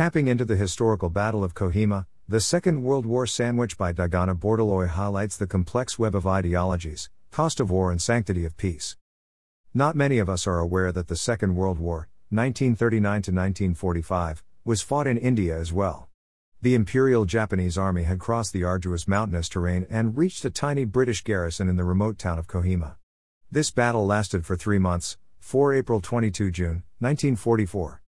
Tapping into the historical Battle of Kohima, the Second World War sandwich by Digonta Bordoloi highlights the complex web of ideologies, cost of war, and sanctity of peace. Not many of us are aware that the Second World War, 1939 to 1945, was fought in India as well. The Imperial Japanese Army had crossed the arduous mountainous terrain and reached a tiny British garrison in the remote town of Kohima. This battle lasted for three months, 4 April 22 June, 1944.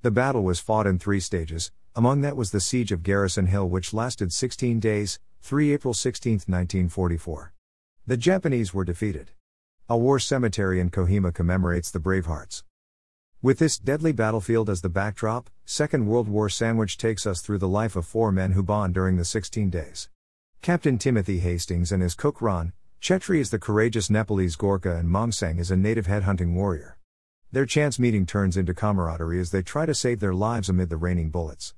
The battle was fought in three stages, among that was the siege of Garrison Hill which lasted 16 days, 3 April 16, 1944. The Japanese were defeated. A war cemetery in Kohima commemorates the Bravehearts. With this deadly battlefield as the backdrop, Second World War Sandwich takes us through the life of four men who bond during the 16 days. Captain Timothy Hastings and his cook Ron, Chetri is the courageous Nepalese Gorkha and Mongsang is a native headhunting warrior. Their chance meeting turns into camaraderie as they try to save their lives amid the raining bullets.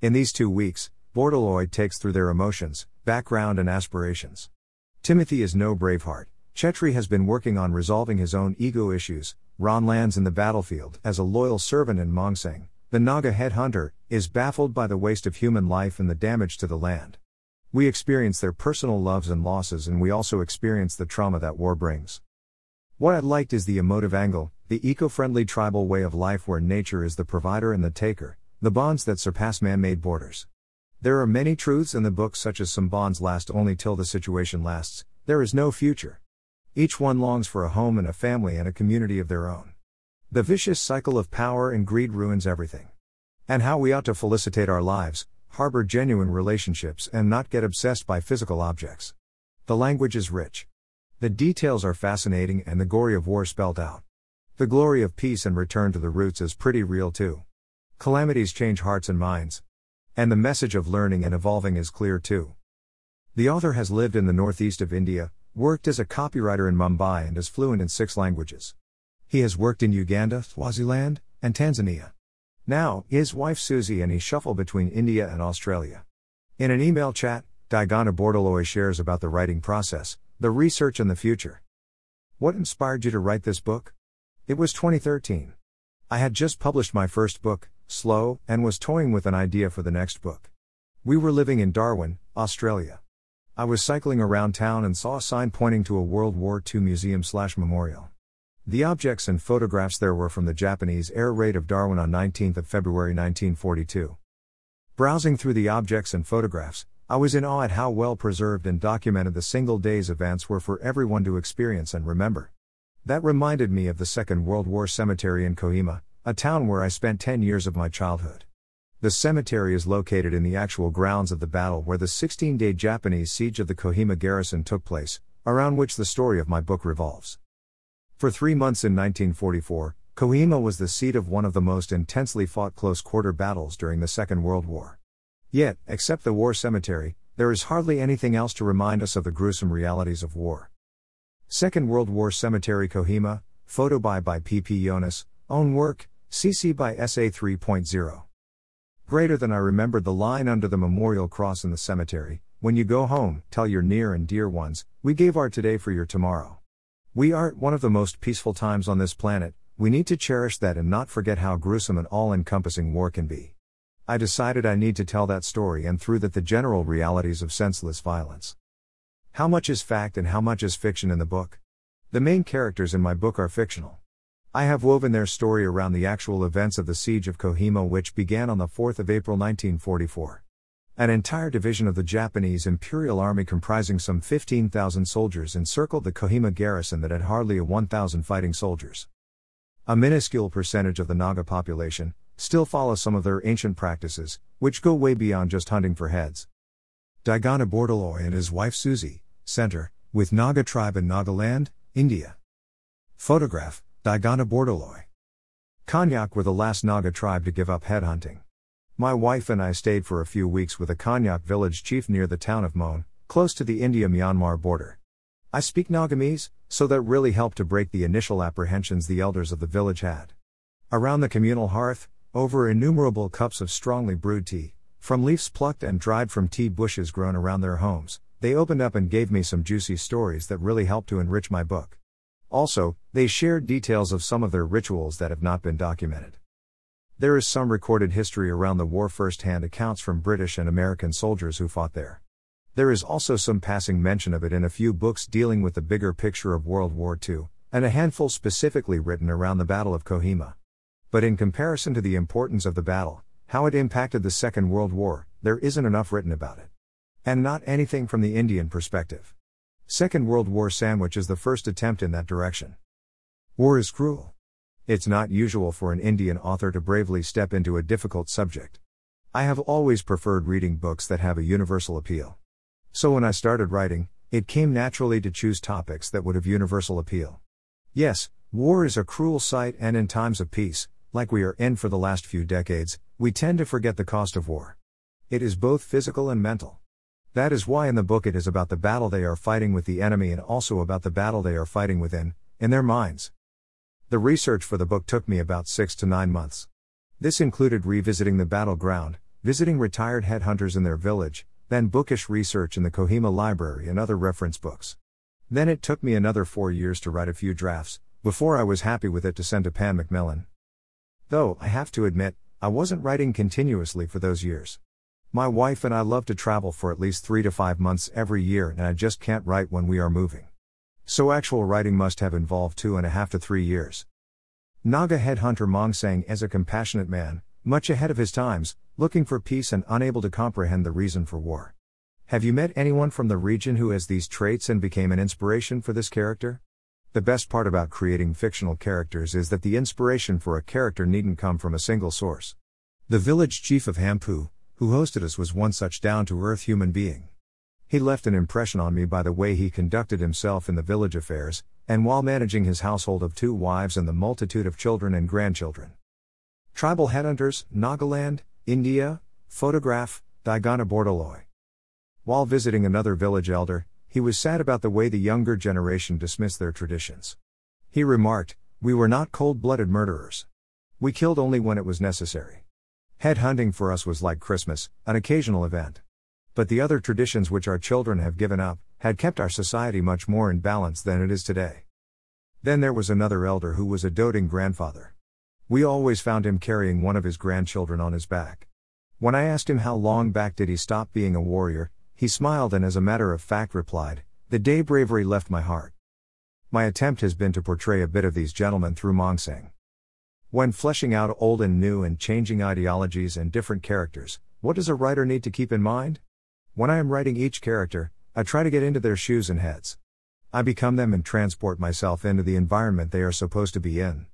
In these two weeks, Bordoloi takes through their emotions, background, and aspirations. Timothy is no braveheart. Chetri has been working on resolving his own ego issues. Ron lands in the battlefield as a loyal servant, and Mongsang, the Naga headhunter, is baffled by the waste of human life and the damage to the land. We experience their personal loves and losses, and we also experience the trauma that war brings. What I liked is the emotive angle, the eco friendly tribal way of life where nature is the provider and the taker, the bonds that surpass man made borders. There are many truths in the book, such as some bonds last only till the situation lasts, there is no future. Each one longs for a home and a family and a community of their own. The vicious cycle of power and greed ruins everything. And how we ought to felicitate our lives, harbor genuine relationships, and not get obsessed by physical objects. The language is rich. The details are fascinating and the gory of war spelled out. The glory of peace and return to the roots is pretty real too. Calamities change hearts and minds. And the message of learning and evolving is clear too. The author has lived in the northeast of India, worked as a copywriter in Mumbai, and is fluent in six languages. He has worked in Uganda, Swaziland, and Tanzania. Now, his wife Susie and he shuffle between India and Australia. In an email chat, Digonta Bordoloi shares about the writing process, the research, and the future. What inspired you to write this book? It was 2013. I had just published my first book, slow, and was toying with an idea for the next book. We were living in Darwin, Australia. I was cycling around town and saw a sign pointing to a World War II museum slash memorial. The objects and photographs there were from the Japanese air raid of Darwin on 19 February 1942. Browsing through the objects and photographs, I was in awe at how well preserved and documented the single day's events were for everyone to experience and remember. That reminded me of the Second World War cemetery in Kohima, a town where I spent 10 years of my childhood. The cemetery is located in the actual grounds of the battle where the 16 day Japanese siege of the Kohima garrison took place, around which the story of my book revolves. For three months in 1944, Kohima was the seat of one of the most intensely fought close quarter battles during the Second World War. Yet, except the war cemetery, there is hardly anything else to remind us of the gruesome realities of war. Second World War Cemetery Kohima, photo by by P. P. Jonas, own work, CC by SA 3.0. Greater than I remembered the line under the memorial cross in the cemetery when you go home, tell your near and dear ones, we gave our today for your tomorrow. We are at one of the most peaceful times on this planet, we need to cherish that and not forget how gruesome and all encompassing war can be. I decided I need to tell that story and through that the general realities of senseless violence. How much is fact and how much is fiction in the book? The main characters in my book are fictional. I have woven their story around the actual events of the Siege of Kohima, which began on the 4th of April 1944. An entire division of the Japanese Imperial Army, comprising some 15,000 soldiers, encircled the Kohima garrison that had hardly a 1,000 fighting soldiers. A minuscule percentage of the Naga population still follow some of their ancient practices, which go way beyond just hunting for heads. Digonta Bordoloi and his wife Susie, Center, with Naga tribe in Nagaland, India. Photograph Digonta Bordoloi. Konyak were the last Naga tribe to give up headhunting. My wife and I stayed for a few weeks with a Konyak village chief near the town of Mon, close to the India Myanmar border. I speak Nagamese, so that really helped to break the initial apprehensions the elders of the village had. Around the communal hearth, over innumerable cups of strongly brewed tea, from leaves plucked and dried from tea bushes grown around their homes, they opened up and gave me some juicy stories that really helped to enrich my book. Also, they shared details of some of their rituals that have not been documented. There is some recorded history around the war firsthand accounts from British and American soldiers who fought there. There is also some passing mention of it in a few books dealing with the bigger picture of World War II, and a handful specifically written around the Battle of Kohima. But in comparison to the importance of the battle, how it impacted the Second World War, there isn't enough written about it. And not anything from the Indian perspective. Second World War sandwich is the first attempt in that direction. War is cruel. It's not usual for an Indian author to bravely step into a difficult subject. I have always preferred reading books that have a universal appeal. So when I started writing, it came naturally to choose topics that would have universal appeal. Yes, war is a cruel sight, and in times of peace, like we are in for the last few decades, we tend to forget the cost of war. It is both physical and mental. That is why in the book it is about the battle they are fighting with the enemy and also about the battle they are fighting within, in their minds. The research for the book took me about six to nine months. This included revisiting the battleground, visiting retired headhunters in their village, then bookish research in the Kohima Library and other reference books. Then it took me another four years to write a few drafts, before I was happy with it to send to Pan Macmillan. Though, I have to admit, I wasn't writing continuously for those years. My wife and I love to travel for at least three to five months every year, and I just can't write when we are moving. So actual writing must have involved two and a half to three years. Naga headhunter Mongsang is a compassionate man, much ahead of his times, looking for peace and unable to comprehend the reason for war. Have you met anyone from the region who has these traits and became an inspiration for this character? The best part about creating fictional characters is that the inspiration for a character needn't come from a single source. The village chief of Hampu, who hosted us, was one such down to earth human being. He left an impression on me by the way he conducted himself in the village affairs, and while managing his household of two wives and the multitude of children and grandchildren. Tribal Headhunters, Nagaland, India, photograph, Digonta Bordoloi. While visiting another village elder, he was sad about the way the younger generation dismissed their traditions. He remarked, We were not cold blooded murderers. We killed only when it was necessary. Head hunting for us was like Christmas, an occasional event. But the other traditions which our children have given up, had kept our society much more in balance than it is today. Then there was another elder who was a doting grandfather. We always found him carrying one of his grandchildren on his back. When I asked him how long back did he stop being a warrior, he smiled and as a matter of fact replied, The day bravery left my heart. My attempt has been to portray a bit of these gentlemen through Mongsang. When fleshing out old and new and changing ideologies and different characters, what does a writer need to keep in mind? When I am writing each character, I try to get into their shoes and heads. I become them and transport myself into the environment they are supposed to be in.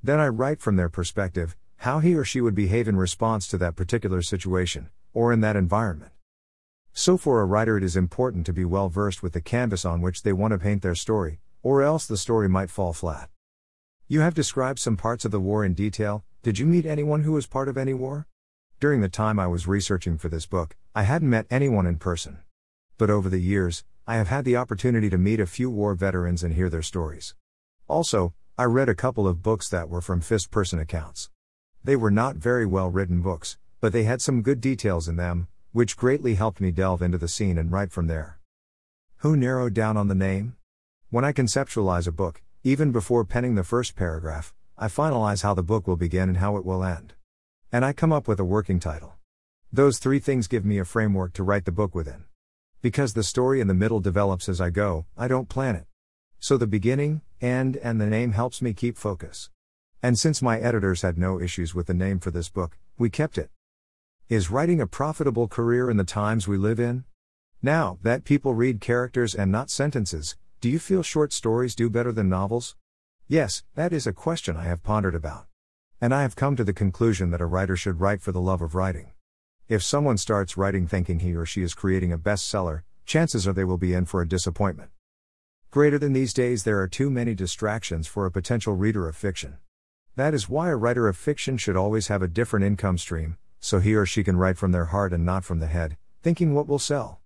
Then I write from their perspective, how he or she would behave in response to that particular situation, or in that environment. So, for a writer, it is important to be well versed with the canvas on which they want to paint their story, or else the story might fall flat. You have described some parts of the war in detail. Did you meet anyone who was part of any war? During the time I was researching for this book, I hadn't met anyone in person. But over the years, I have had the opportunity to meet a few war veterans and hear their stories. Also, I read a couple of books that were from first person accounts. They were not very well written books, but they had some good details in them, which greatly helped me delve into the scene and write from there. Who narrowed down on the name? When I conceptualize a book, even before penning the first paragraph, I finalize how the book will begin and how it will end. And I come up with a working title. Those three things give me a framework to write the book within. Because the story in the middle develops as I go, I don't plan it. So the beginning, end, and the name helps me keep focus. And since my editors had no issues with the name for this book, we kept it. Is writing a profitable career in the times we live in? Now that people read characters and not sentences, do you feel short stories do better than novels? Yes, that is a question I have pondered about. And I have come to the conclusion that a writer should write for the love of writing. If someone starts writing thinking he or she is creating a bestseller, chances are they will be in for a disappointment. Greater than these days, there are too many distractions for a potential reader of fiction. That is why a writer of fiction should always have a different income stream, so he or she can write from their heart and not from the head, thinking what will sell.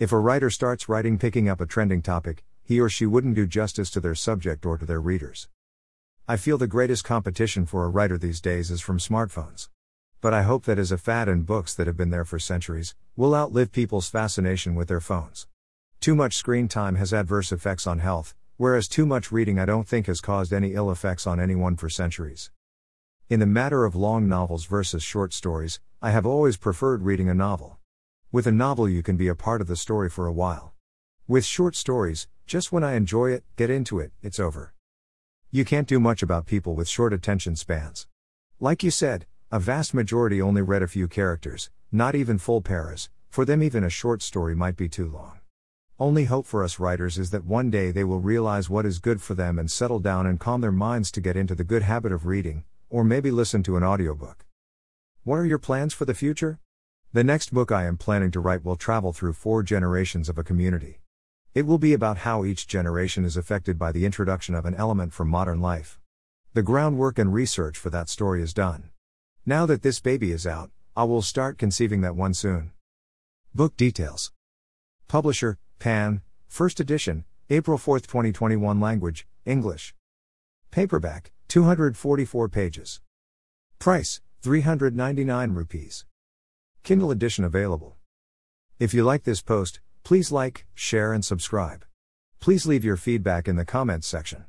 If a writer starts writing picking up a trending topic, he or she wouldn't do justice to their subject or to their readers. I feel the greatest competition for a writer these days is from smartphones. But I hope that as a fad in books that have been there for centuries, will outlive people's fascination with their phones. Too much screen time has adverse effects on health, whereas too much reading I don't think has caused any ill effects on anyone for centuries. In the matter of long novels versus short stories, I have always preferred reading a novel. With a novel, you can be a part of the story for a while. With short stories, just when I enjoy it, get into it, it's over. You can't do much about people with short attention spans. Like you said, a vast majority only read a few characters, not even full paras, for them, even a short story might be too long. Only hope for us writers is that one day they will realize what is good for them and settle down and calm their minds to get into the good habit of reading, or maybe listen to an audiobook. What are your plans for the future? The next book I am planning to write will travel through four generations of a community. It will be about how each generation is affected by the introduction of an element from modern life. The groundwork and research for that story is done. Now that this baby is out, I will start conceiving that one soon. Book details. Publisher, Pan, first edition, April 4, 2021. Language, English. Paperback, 244 pages. Price, 399 rupees. Kindle edition available. If you like this post, please like, share, and subscribe. Please leave your feedback in the comments section.